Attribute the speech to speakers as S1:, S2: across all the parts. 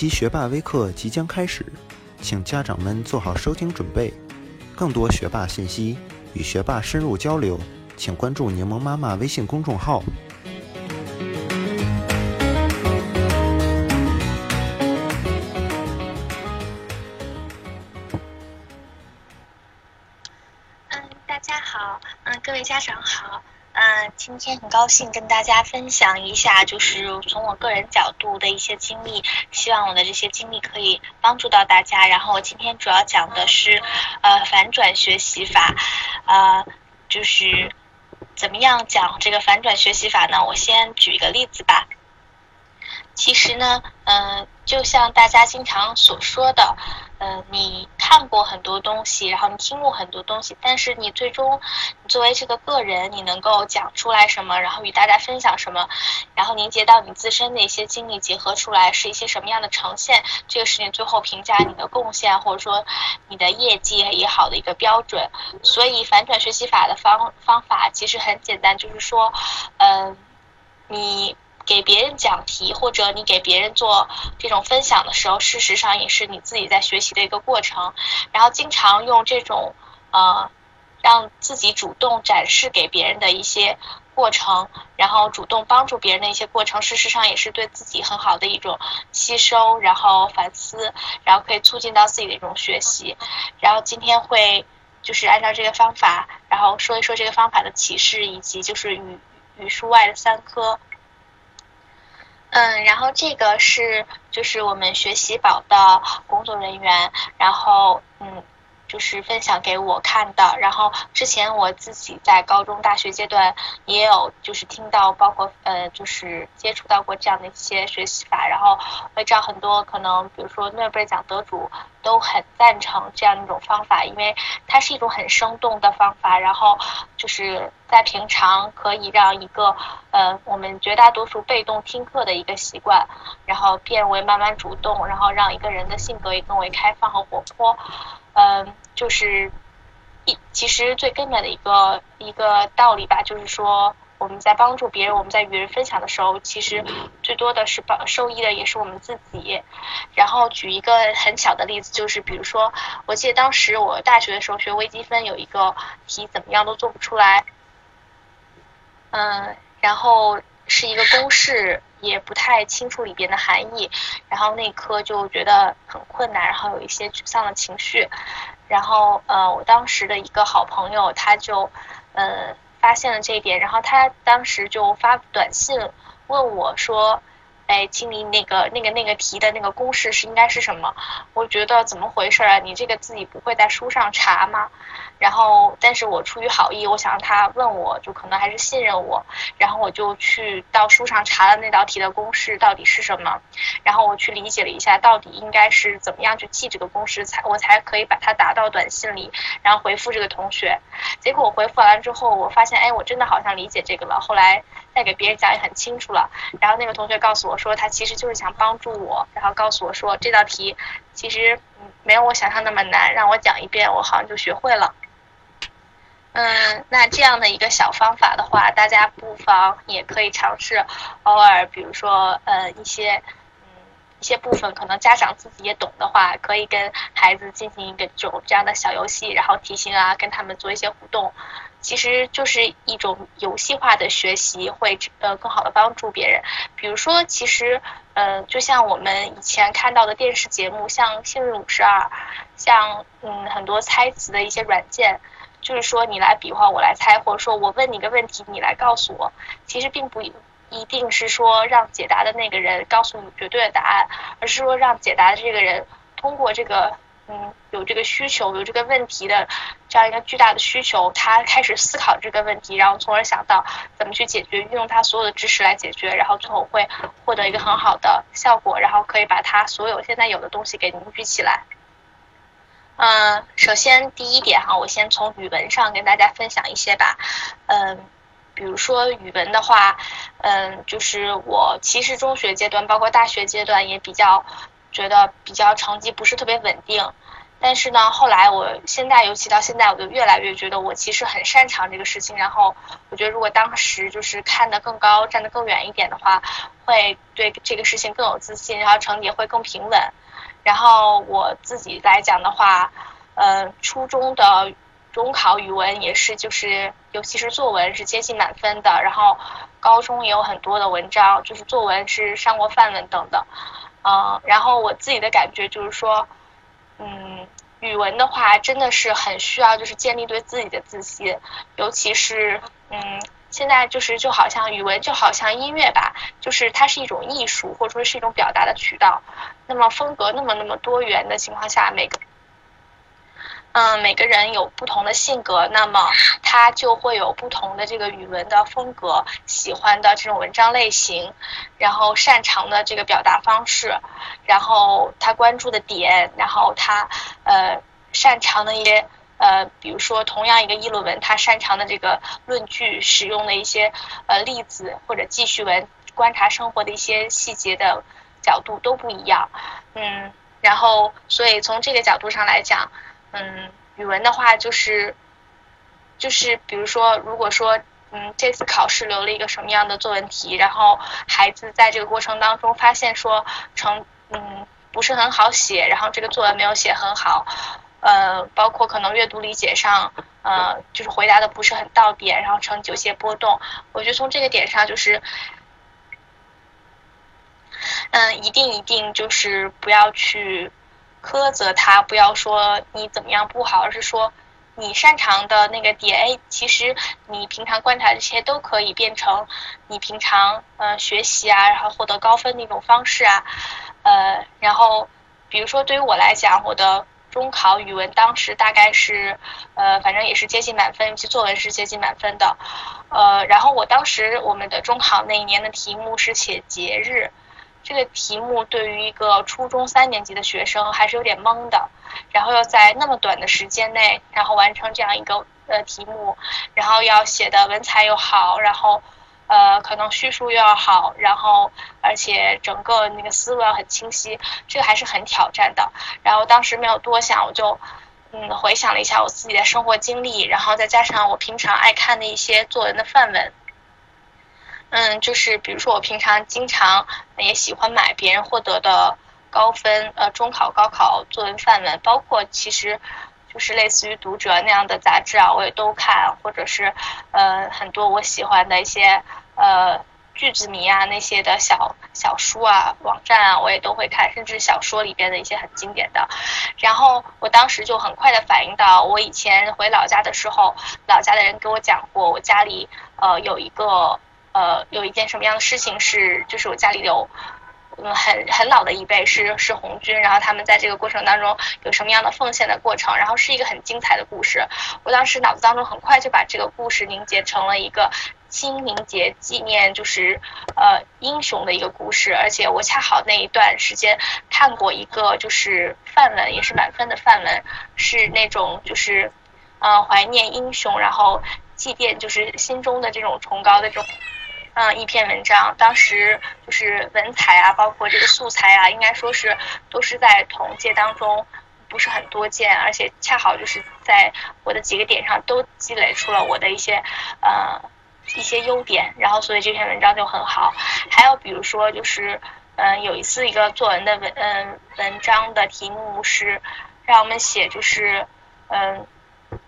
S1: 期学霸微课即将开始，请家长们做好收听准备。更多学霸信息与学霸深入交流，请关注柠檬妈妈微信公众号。
S2: 今天很高兴跟大家分享一下，就是从我个人角度的一些经历，希望我的这些经历可以帮助到大家。然后我今天主要讲的是，呃，反转学习法，呃，就是怎么样讲这个反转学习法呢？我先举一个例子吧。其实呢，嗯、就像大家经常所说的，呃，你看过很多东西，然后你听过很多东西，但是你最终，你作为这个个人，你能够讲出来什么，然后与大家分享什么，然后凝结到你自身的一些经历，结合出来是一些什么样的呈现，这个是你最后评价你的贡献或者说你的业绩也好的一个标准。所以反转学习法的方方法其实很简单，就是说，嗯、你。给别人讲题，或者你给别人做这种分享的时候，事实上也是你自己在学习的一个过程。然后经常用这种呃，让自己主动展示给别人的一些过程，然后主动帮助别人的一些过程，事实上也是对自己很好的一种吸收，然后反思，然后可以促进到自己的一种学习。然后今天会就是按照这个方法，然后说一说这个方法的启示，以及就是语语数外的三科。嗯，然后这个是就是我们学习宝的工作人员，然后嗯，就是分享给我看的。然后之前我自己在高中、大学阶段也有就是听到，包括呃就是接触到过这样的一些学习法，然后会知道很多可能比如说诺贝尔奖得主都很赞成这样一种方法，因为它是一种很生动的方法，然后就是在平常可以让一个呃我们绝大多数被动听课的一个习惯，然后变为慢慢主动，然后让一个人的性格也更为开放和活泼，嗯、就是一其实最根本的一个一个道理吧，就是说。我们在帮助别人，我们在与人分享的时候，其实最多的是帮受益的也是我们自己。然后举一个很小的例子，就是比如说，我记得当时我大学的时候学微积分，有一个题怎么样都做不出来，嗯，然后是一个公式，也不太清楚里边的含义，然后那科就觉得很困难，然后有一些沮丧的情绪。然后呃，我当时的一个好朋友，他就呃发现了这一点，然后他当时就发短信问我说。哎，经理，那个、那个、那个题的那个公式是应该是什么？我觉得怎么回事啊？你这个自己不会在书上查吗？然后，但是我出于好意，我想让他问我，就可能还是信任我，然后我就去到书上查了那道题的公式到底是什么，然后我去理解了一下，到底应该是怎么样去记这个公式，才我才可以把它打到短信里，然后回复这个同学。结果我回复完之后，我发现，哎，我真的好像理解这个了。后来再给别人讲也很清楚了。然后那个同学告诉我说，他其实就是想帮助我，然后告诉我说这道题其实嗯没有我想象那么难，让我讲一遍，我好像就学会了。嗯，那这样的一个小方法的话，大家不妨也可以尝试，偶尔比如说呃一些嗯一些部分可能家长自己也懂的话，可以跟孩子进行一个这种这样的小游戏，然后提醒啊，跟他们做一些互动。其实就是一种游戏化的学习，会呃更好的帮助别人。比如说，其实呃就像我们以前看到的电视节目，像《幸运五十二》，像嗯很多猜词的一些软件，就是说你来比划，我来猜，或者说我问你个问题，你来告诉我。其实并不一定是说让解答的那个人告诉你绝对的答案，而是说让解答的这个人通过这个。嗯，有这个需求，有这个问题的这样一个巨大的需求，他开始思考这个问题，然后从而想到怎么去解决，运用他所有的知识来解决，然后最后会获得一个很好的效果，然后可以把他所有现在有的东西给凝聚起来。嗯，首先第一点哈，我先从语文上跟大家分享一些吧。嗯，比如说语文的话，嗯，就是我其实中学阶段，包括大学阶段也比较。觉得比较成绩不是特别稳定，但是呢，后来我现在，尤其到现在，我就越来越觉得我其实很擅长这个事情。然后我觉得，如果当时就是看得更高，站得更远一点的话，会对这个事情更有自信，然后成绩也会更平稳。然后我自己来讲的话，呃，初中的中考语文也是，就是尤其是作文是接近满分的。然后高中也有很多的文章，就是作文是上过范文等等。嗯，然后我自己的感觉就是说。嗯，语文的话真的是很需要，就是建立对自己的自信，尤其是嗯，现在就是就好像语文就好像音乐吧，就是它是一种艺术，或者说是一种表达的渠道。那么风格那么那么多元的情况下，每个。嗯，每个人有不同的性格，那么他就会有不同的这个语文的风格，喜欢的这种文章类型，然后擅长的这个表达方式，然后他关注的点，然后他呃擅长的一些呃，比如说同样一个议论文，他擅长的这个论据使用的一些呃例子或者记叙文，观察生活的一些细节的角度都不一样。嗯，然后所以从这个角度上来讲。嗯，语文的话就是，就是比如说，如果说，嗯，这次考试留了一个什么样的作文题，然后孩子在这个过程当中发现说成，嗯，不是很好写，然后这个作文没有写很好，呃，包括可能阅读理解上，呃，就是回答的不是很到点，然后成绩有些波动，我觉得从这个点上就是，嗯，一定一定就是不要去。苛责他，不要说你怎么样不好，而是说你擅长的那个点，哎，其实你平常观察这些都可以变成你平常呃学习啊，然后获得高分的一种方式啊，呃，然后比如说对于我来讲，我的中考语文当时大概是呃，反正也是接近满分，尤其作文是接近满分的，呃，然后我当时我们的中考那一年的题目是写节日。这个题目对于一个初中三年级的学生还是有点懵的，然后要在那么短的时间内，然后完成这样一个呃题目，然后要写的文采又好，然后呃可能叙述又要好，然后而且整个那个思路要很清晰，这个还是很挑战的。然后当时没有多想，我就嗯回想了一下我自己的生活经历，然后再加上我平常爱看的一些作文的范文。嗯，就是比如说我平常经常也喜欢买别人获得的高分，呃，中考、高考作文范文，包括其实就是类似于读者那样的杂志啊，我也都看，或者是呃很多我喜欢的一些呃句子迷啊那些的小小书啊网站啊，我也都会看，甚至小说里边的一些很经典的。然后我当时就很快的反应到，我以前回老家的时候，老家的人给我讲过，我家里呃有一个。呃，有一件什么样的事情是，就是我家里有，嗯，很很老的一辈是是红军，然后他们在这个过程当中有什么样的奉献的过程，然后是一个很精彩的故事。我当时脑子当中很快就把这个故事凝结成了一个清明节纪念，就是呃英雄的一个故事。而且我恰好那一段时间看过一个就是范文，也是满分的范文，是那种就是呃怀念英雄，然后祭奠就是心中的这种崇高的这种。嗯，一篇文章，当时就是文采啊，包括这个素材啊，应该说是都是在同届当中不是很多见，而且恰好就是在我的几个点上都积累出了我的一些呃一些优点，然后所以这篇文章就很好。还有比如说就是嗯有一次一个作文的文嗯文章的题目是让我们写就是嗯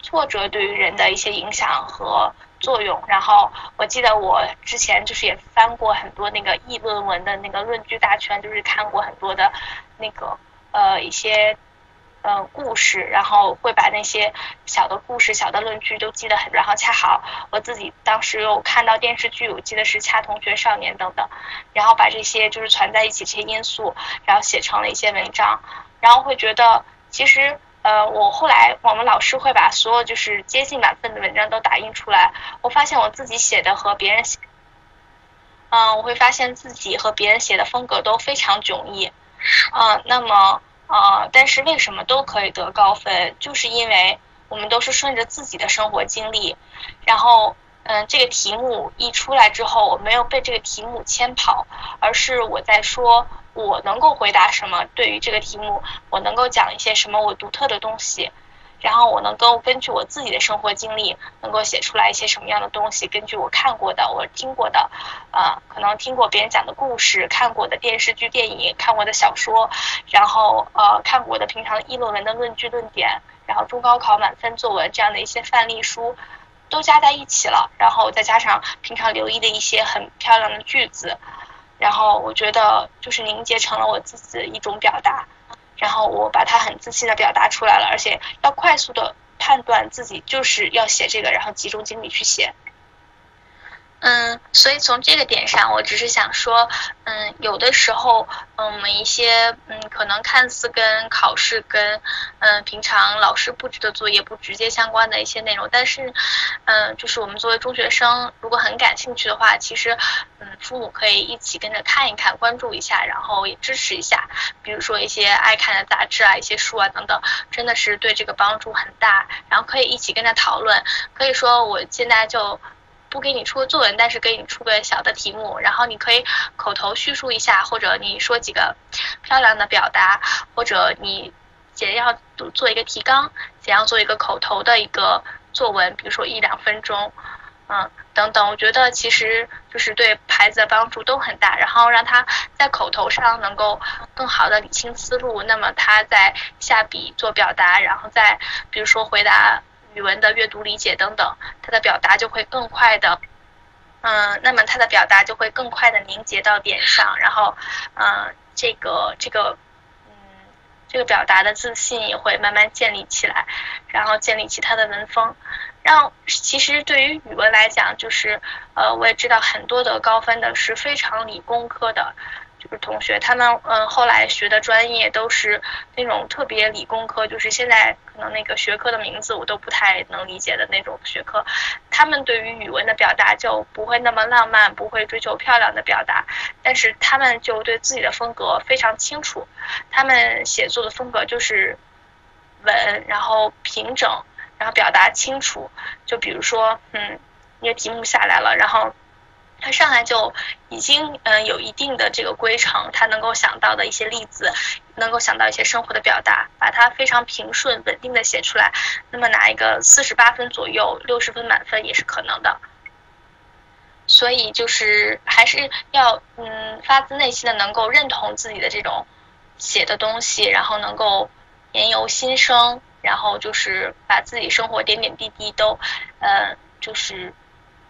S2: 挫折对于人的一些影响和。作用，然后我记得我之前就是也翻过很多那个议论文的那个论据大全，就是看过很多的那个呃一些呃故事，然后会把那些小的故事、小的论据都记得很，然后恰好我自己当时有看到电视剧，我记得是《恰同学少年》等等，然后把这些就是攒在一起这些因素，然后写成了一些文章，然后会觉得其实。呃，我后来我们老师会把所有就是接近满分的文章都打印出来。我发现我自己写的和别人写，嗯，我会发现自己和别人写的风格都非常迥异。嗯，那么呃，但是为什么都可以得高分？就是因为我们都是顺着自己的生活经历，然后嗯，这个题目一出来之后，我没有被这个题目牵跑，而是我在说我能够回答什么，对于这个题目，我能够讲一些什么我独特的东西。然后我能够根据我自己的生活经历，能够写出来一些什么样的东西？根据我看过的、我听过的，呃，可能听过别人讲的故事、看过的电视剧、电影、看过的小说，然后呃，看过的平常议论文的论据论点，然后中高考满分作文这样的一些范例书，都加在一起了，然后再加上平常留意的一些很漂亮的句子，然后我觉得就是凝结成了我自己的一种表达。然后我把它很自信的表达出来了，而且要快速的判断自己就是要写这个，然后集中精力去写。嗯，所以从这个点上，我只是想说，嗯，有的时候，嗯，我们一些，嗯，可能看似跟考试跟，嗯，平常老师布置的作业不直接相关的一些内容，但是，嗯，就是我们作为中学生，如果很感兴趣的话，其实，嗯，父母可以一起跟着看一看，关注一下，然后也支持一下，比如说一些爱看的杂志啊，一些书啊等等，真的是对这个帮助很大，然后可以一起跟着讨论，可以说我现在就。不给你出个作文，但是给你出个小的题目，然后你可以口头叙述一下，或者你说几个漂亮的表达，或者你简要做一个提纲，简要做一个口头的一个作文，比如说一两分钟，嗯，等等，我觉得其实就是对孩子的帮助都很大，然后让他在口头上能够更好的理清思路，那么他在下笔做表达，然后再比如说回答。语文的阅读理解等等，他的表达就会更快的，嗯，那么他的表达就会更快的凝结到点上，然后，嗯，这个这个，嗯，这个表达的自信也会慢慢建立起来，然后建立起他的文风。让其实对于语文来讲，就是呃，我也知道很多的高分的是非常理工科的。就是同学，他们嗯后来学的专业都是那种特别理工科，就是现在可能那个学科的名字我都不太能理解的那种学科。他们对于语文的表达就不会那么浪漫，不会追求漂亮的表达，但是他们就对自己的风格非常清楚。他们写作的风格就是稳，然后平整，然后表达清楚。就比如说，嗯，一个题目下来了，然后。他上来就已经嗯有一定的这个规程，他能够想到的一些例子，能够想到一些生活的表达，把它非常平顺稳定的写出来，那么拿一个四十八分左右，六十分满分也是可能的。所以就是还是要嗯发自内心的能够认同自己的这种写的东西，然后能够言由心生，然后就是把自己生活点点滴滴都呃就是。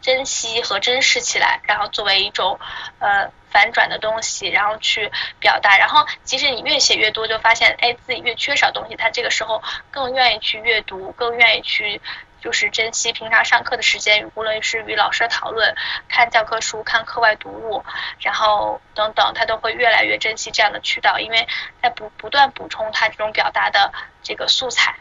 S2: 珍惜和珍视起来，然后作为一种呃反转的东西，然后去表达。然后其实你越写越多，就发现哎自己越缺少东西，他这个时候更愿意去阅读，更愿意去就是珍惜平常上课的时间，无论是与老师讨论、看教科书、看课外读物，然后等等，他都会越来越珍惜这样的渠道，因为在不不断补充他这种表达的这个素材。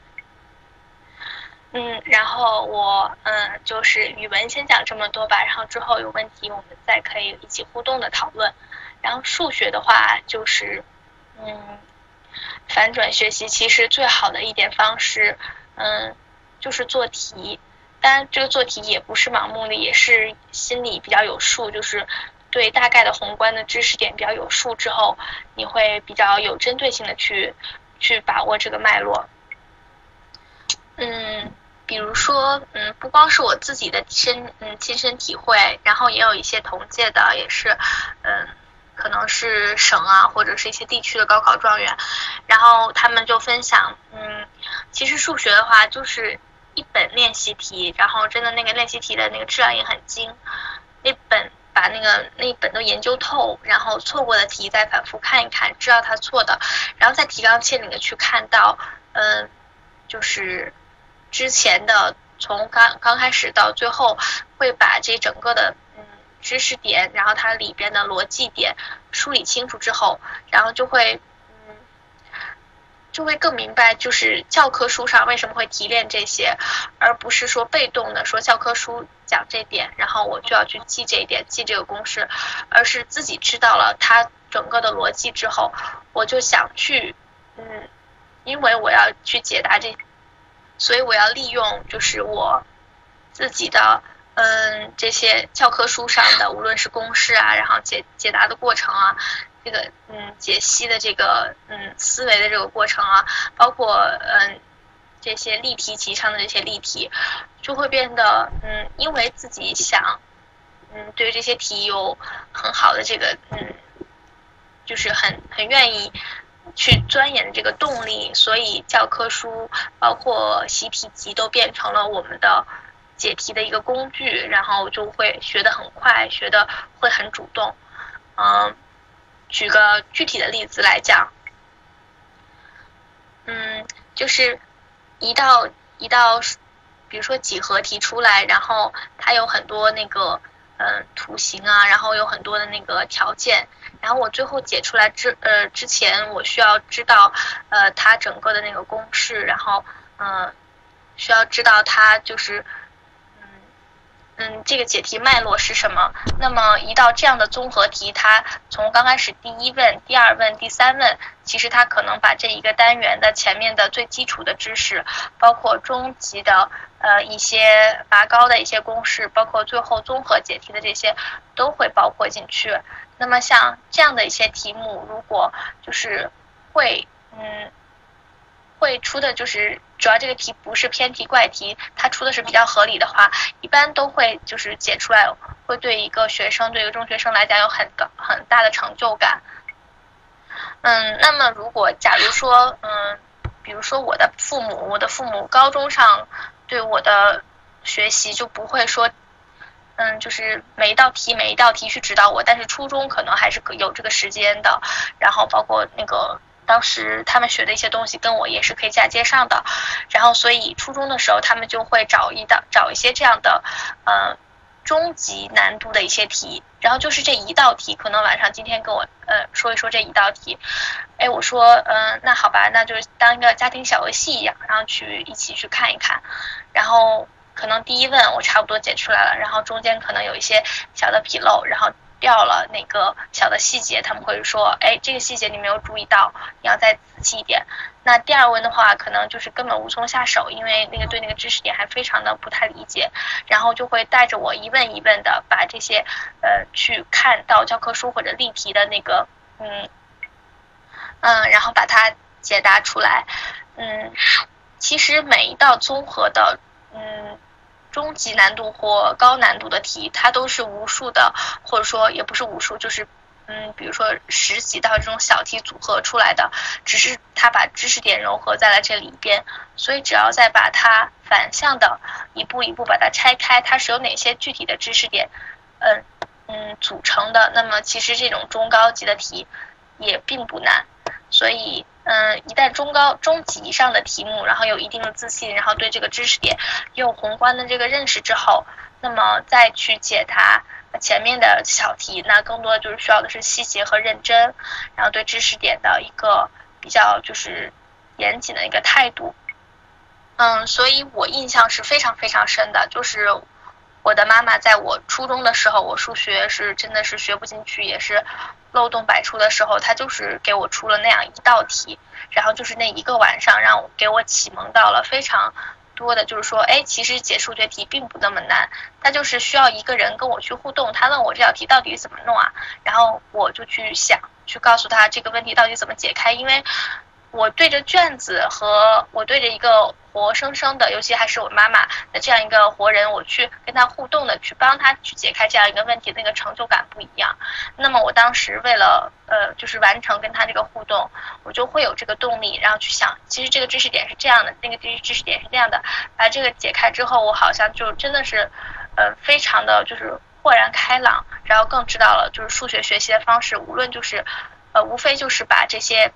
S2: 嗯，然后我嗯，就是语文先讲这么多吧，然后之后有问题我们再可以一起互动的讨论。然后数学的话，就是嗯，反转学习其实最好的一点方式，嗯，就是做题。当然，这个做题也不是盲目的，也是心里比较有数，就是对大概的宏观的知识点比较有数之后，你会比较有针对性的去去把握这个脉络。嗯。比如说，嗯，不光是我自己的身，嗯，亲身体会，然后也有一些同届的，也是，嗯，可能是省啊，或者是一些地区的高考状元，然后他们就分享，嗯，其实数学的话就是一本练习题，然后真的那个练习题的那个质量也很精，那本把那个那本都研究透，然后错过的题再反复看一看，知道他错的，然后再提纲挈领的去看到，嗯，就是。之前的从刚刚开始到最后，会把这整个的嗯知识点，然后它里边的逻辑点梳理清楚之后，然后就会嗯就会更明白，就是教科书上为什么会提炼这些，而不是说被动的说教科书讲这点，然后我就要去记这一点，记这个公式，而是自己知道了它整个的逻辑之后，我就想去嗯，因为我要去解答这。所以我要利用就是我自己的嗯这些教科书上的，无论是公式啊，然后解解答的过程啊，这个嗯解析的这个嗯思维的这个过程啊，包括嗯这些例题集上的这些例题，就会变得嗯因为自己想嗯对这些题有很好的这个嗯就是很很愿意去钻研这个动力，所以教科书包括习题集都变成了我们的解题的一个工具，然后就会学得很快，学得会很主动，嗯。举个具体的例子来讲，嗯，就是一道一道，比如说几何题出来，然后它有很多那个嗯图形啊，然后有很多的那个条件，然后我最后解出来之呃之前，我需要知道呃它整个的那个公式，然后嗯需要知道它就是。嗯，这个解题脉络是什么？那么一道这样的综合题，它从刚开始第一问、第二问、第三问，其实它可能把这一个单元的前面的最基础的知识，包括中级的呃一些拔高的一些公式，包括最后综合解题的这些，都会包括进去。那么像这样的一些题目，如果就是会嗯。会出的就是主要这个题不是偏题怪题，它出的是比较合理的话，一般都会就是解出来，会对一个学生，对一个中学生来讲有很高很大的成就感。嗯，那么如果假如说，嗯，比如说我的父母，我的父母高中上对我的学习就不会说，嗯，就是每一道题每一道题去指导我，但是初中可能还是有这个时间的，然后包括那个。当时他们学的一些东西跟我也是可以嫁接上的，然后所以初中的时候他们就会找一道找一些这样的，呃，中级难度的一些题，然后就是这一道题，可能晚上今天跟我呃说一说这一道题，哎，我说嗯那好吧，那就是当一个家庭小游戏一样，然后去一起去看一看，然后可能第一问我差不多解出来了，然后中间可能有一些小的纰漏，然后。掉了那个小的细节，他们会说，哎，这个细节你没有注意到，你要再仔细一点。那第二问的话，可能就是根本无从下手，因为那个对那个知识点还非常的不太理解，然后就会带着我一问一问的把这些呃去看到教科书或者例题的那个嗯嗯，然后把它解答出来。嗯，其实每一道综合的嗯。中级难度或高难度的题，它都是无数的，或者说也不是无数，就是嗯，比如说十几道这种小题组合出来的，只是它把知识点融合在了这里边，所以只要再把它反向的一步一步把它拆开，它是由哪些具体的知识点，嗯嗯组成的，那么其实这种中高级的题也并不难，所以。嗯，一旦中高中级以上的题目，然后有一定的自信，然后对这个知识点有宏观的这个认识之后，那么再去解答前面的小题，那更多的就是需要的是细节和认真，然后对知识点的一个比较就是严谨的一个态度。嗯，所以我印象是非常非常深的，就是我的妈妈在我初中的时候，我数学是真的是学不进去，也是。漏洞百出的时候，她就是给我出了那样一道题，然后就是那一个晚上，让我给我启蒙到了非常多的，就是说，哎，其实解数学题并不那么难，他就是需要一个人跟我去互动，他问我这道题到底怎么弄啊，然后我就去想，去告诉他这个问题到底怎么解开，因为。我对着卷子和我对着一个活生生的，尤其还是我妈妈的这样一个活人，我去跟他互动的，去帮他去解开这样一个问题，那个成就感不一样。那么我当时为了呃，就是完成跟他这个互动，我就会有这个动力，然后去想，其实这个知识点是这样的，那个知识知识点是这样的，把这个解开之后，我好像就真的是呃，非常的就是豁然开朗，然后更知道了就是数学学习的方式，无论就是呃，无非就是把这些。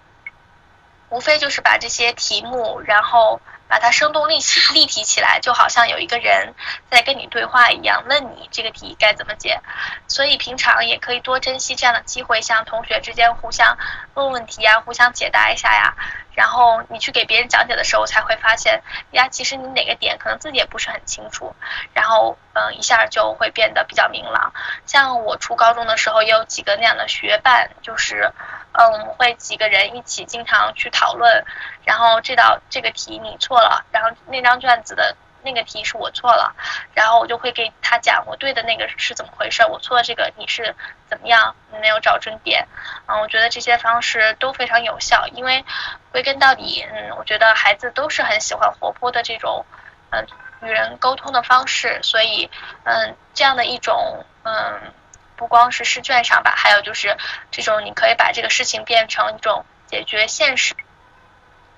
S2: 无非就是把这些题目，然后把它生动立起、立体起来，就好像有一个人在跟你对话一样，问你这个题该怎么解。所以平常也可以多珍惜这样的机会，像同学之间互相问问题呀，互相解答一下呀。然后你去给别人讲解的时候，才会发现呀，其实你哪个点可能自己也不是很清楚。然后嗯，一下就会变得比较明朗。像我初高中的时候，也有几个那样的学伴，就是。嗯，我们会几个人一起经常去讨论，然后这道这个题你错了，然后那张卷子的那个题是我错了，然后我就会给他讲我对的那个是怎么回事，我错的这个你是怎么样没有找准点，嗯，我觉得这些方式都非常有效，因为归根到底，嗯，我觉得孩子都是很喜欢活泼的这种，嗯，与人沟通的方式，所以，嗯，这样的一种，嗯，不光是试卷上吧，还有就是这种你可以把这个事情变成一种解决现实。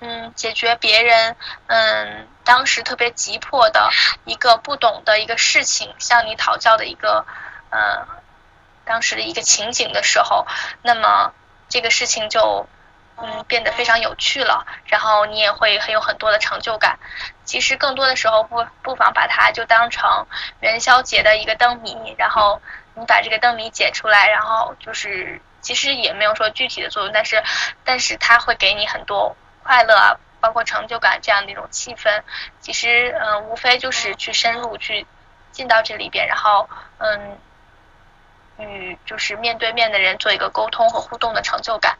S2: 嗯，解决别人嗯当时特别急迫的一个不懂的一个事情，向你讨教的一个呃当时的一个情景的时候，那么这个事情就嗯变得非常有趣了，然后你也会很有很多的成就感。其实更多的时候不不妨把它就当成元宵节的一个灯谜，然后你把这个灯谜解出来，然后就是其实也没有说具体的作用，但是但是它会给你很多。快乐啊，包括成就感这样的一种气氛，其实嗯，无非就是去深入去进到这里边，然后嗯，与就是面对面的人做一个沟通和互动的成就感。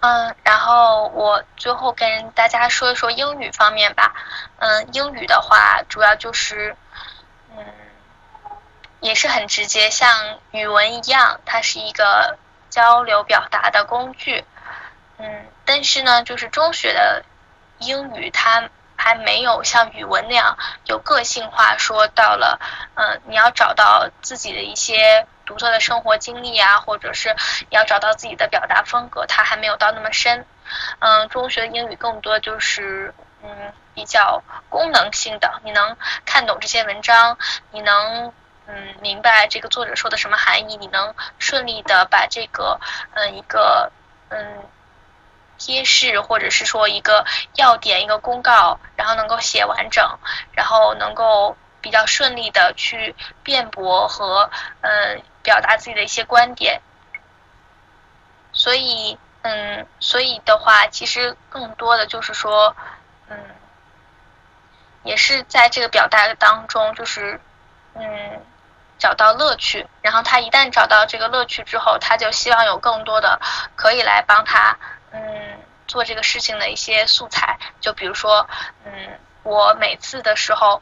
S2: 嗯，然后我最后跟大家说一说英语方面吧。嗯，英语的话主要就是嗯，也是很直接，像语文一样，它是一个交流表达的工具。嗯，但是呢，就是中学的英语它还没有像语文那样有个性化，说到了，嗯，你要找到自己的一些独特的生活经历啊，或者是你要找到自己的表达风格，它还没有到那么深。嗯，中学的英语更多就是嗯比较功能性的，你能看懂这些文章，你能嗯明白这个作者说的什么含义，你能顺利的把这个嗯一个嗯。贴士或者是说一个要点一个公告，然后能够写完整，然后能够比较顺利的去辩驳和嗯表达自己的一些观点。所以嗯，所以的话，其实更多的就是说嗯，也是在这个表达当中，就是嗯找到乐趣。然后他一旦找到这个乐趣之后，他就希望有更多的可以来帮他。嗯，做这个事情的一些素材，就比如说，嗯，我每次的时候，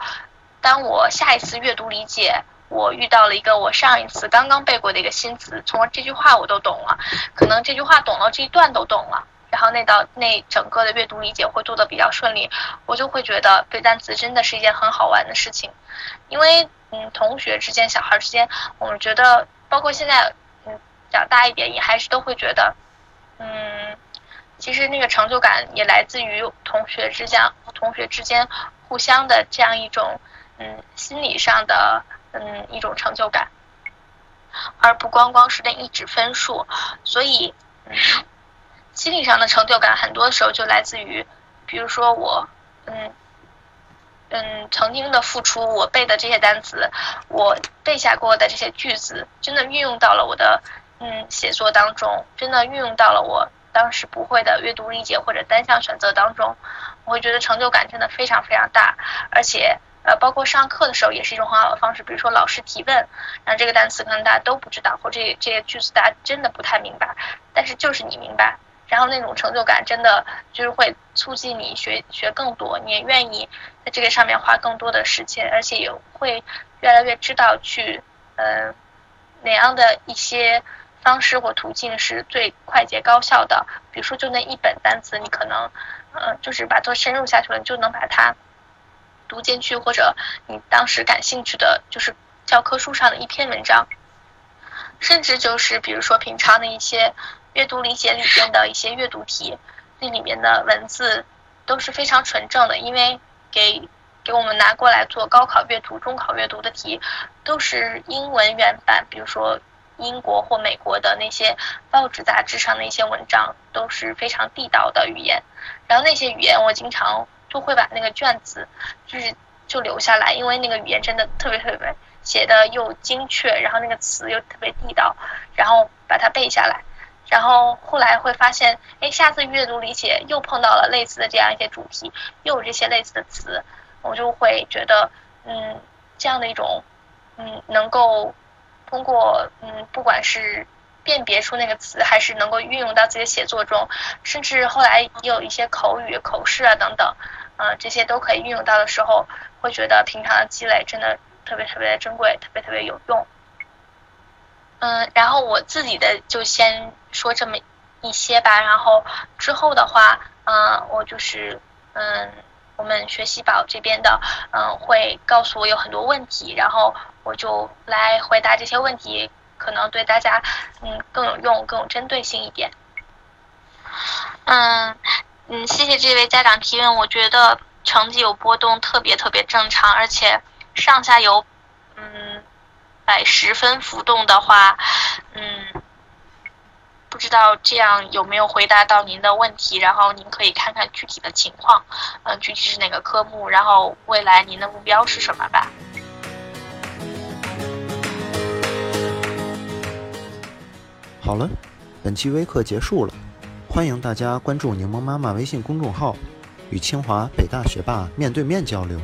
S2: 当我下一次阅读理解，我遇到了一个我上一次刚刚背过的一个新词，从而这句话我都懂了，可能这句话懂了，这一段都懂了，然后那道那整个的阅读理解会做的比较顺利，我就会觉得背单词真的是一件很好玩的事情，因为嗯，同学之间、小孩之间，我们觉得，包括现在嗯长大一点，也还是都会觉得，嗯。其实那个成就感也来自于同学之间，同学之间互相的这样一种嗯心理上的嗯一种成就感，而不光光是那一纸分数。所以心理上的成就感很多时候就来自于，比如说我嗯嗯曾经的付出，我背的这些单词，我背下过的这些句子，真的运用到了我的嗯写作当中，真的运用到了我。当时不会的阅读理解或者单项选择当中，我会觉得成就感真的非常非常大，而且呃，包括上课的时候也是一种很好的方式。比如说老师提问，然后这个单词可能大家都不知道，或这这些句子大家真的不太明白，但是就是你明白，然后那种成就感真的就是会促进你学学更多，你也愿意在这个上面花更多的时间，而且也会越来越知道去呃哪样的一些。方式或途径是最快捷高效的。比如说，就那一本单词，你可能，呃，就是把它深入下去了，你就能把它读进去，或者你当时感兴趣的，就是教科书上的一篇文章，甚至就是比如说平常的一些阅读理解里边的一些阅读题，那里面的文字都是非常纯正的，因为给给我们拿过来做高考阅读、中考阅读的题，都是英文原版，比如说。英国或美国的那些报纸杂志上的一些文章都是非常地道的语言，然后那些语言我经常就会把那个卷子就是就留下来，因为那个语言真的特别特别写的又精确，然后那个词又特别地道，然后把它背下来，然后后来会发现，哎，下次阅读理解又碰到了类似的这样一些主题，又有这些类似的词，我就会觉得，嗯，这样的一种，嗯，能够。通过嗯，不管是辨别出那个词，还是能够运用到自己的写作中，甚至后来也有一些口语、口试啊等等，呃，这些都可以运用到的时候，会觉得平常的积累真的特别特别的珍贵，特别特别有用。嗯，然后我自己的就先说这么一些吧，然后之后的话，嗯，我就是嗯，我们学习宝这边的，嗯，会告诉我有很多问题，然后我就来回答这些问题，可能对大家嗯更有用、更有针对性一点。嗯嗯，谢谢这位家长提问，我觉得成绩有波动特别特别正常，而且上下游嗯。百十分浮动的话，嗯，不知道这样有没有回答到您的问题？然后您可以看看具体的情况，嗯，具体是哪个科目，然后未来您的目标是什么吧。
S1: 好了，本期微课结束了，欢迎大家关注柠檬妈妈微信公众号，与清华北大学霸面对面交流。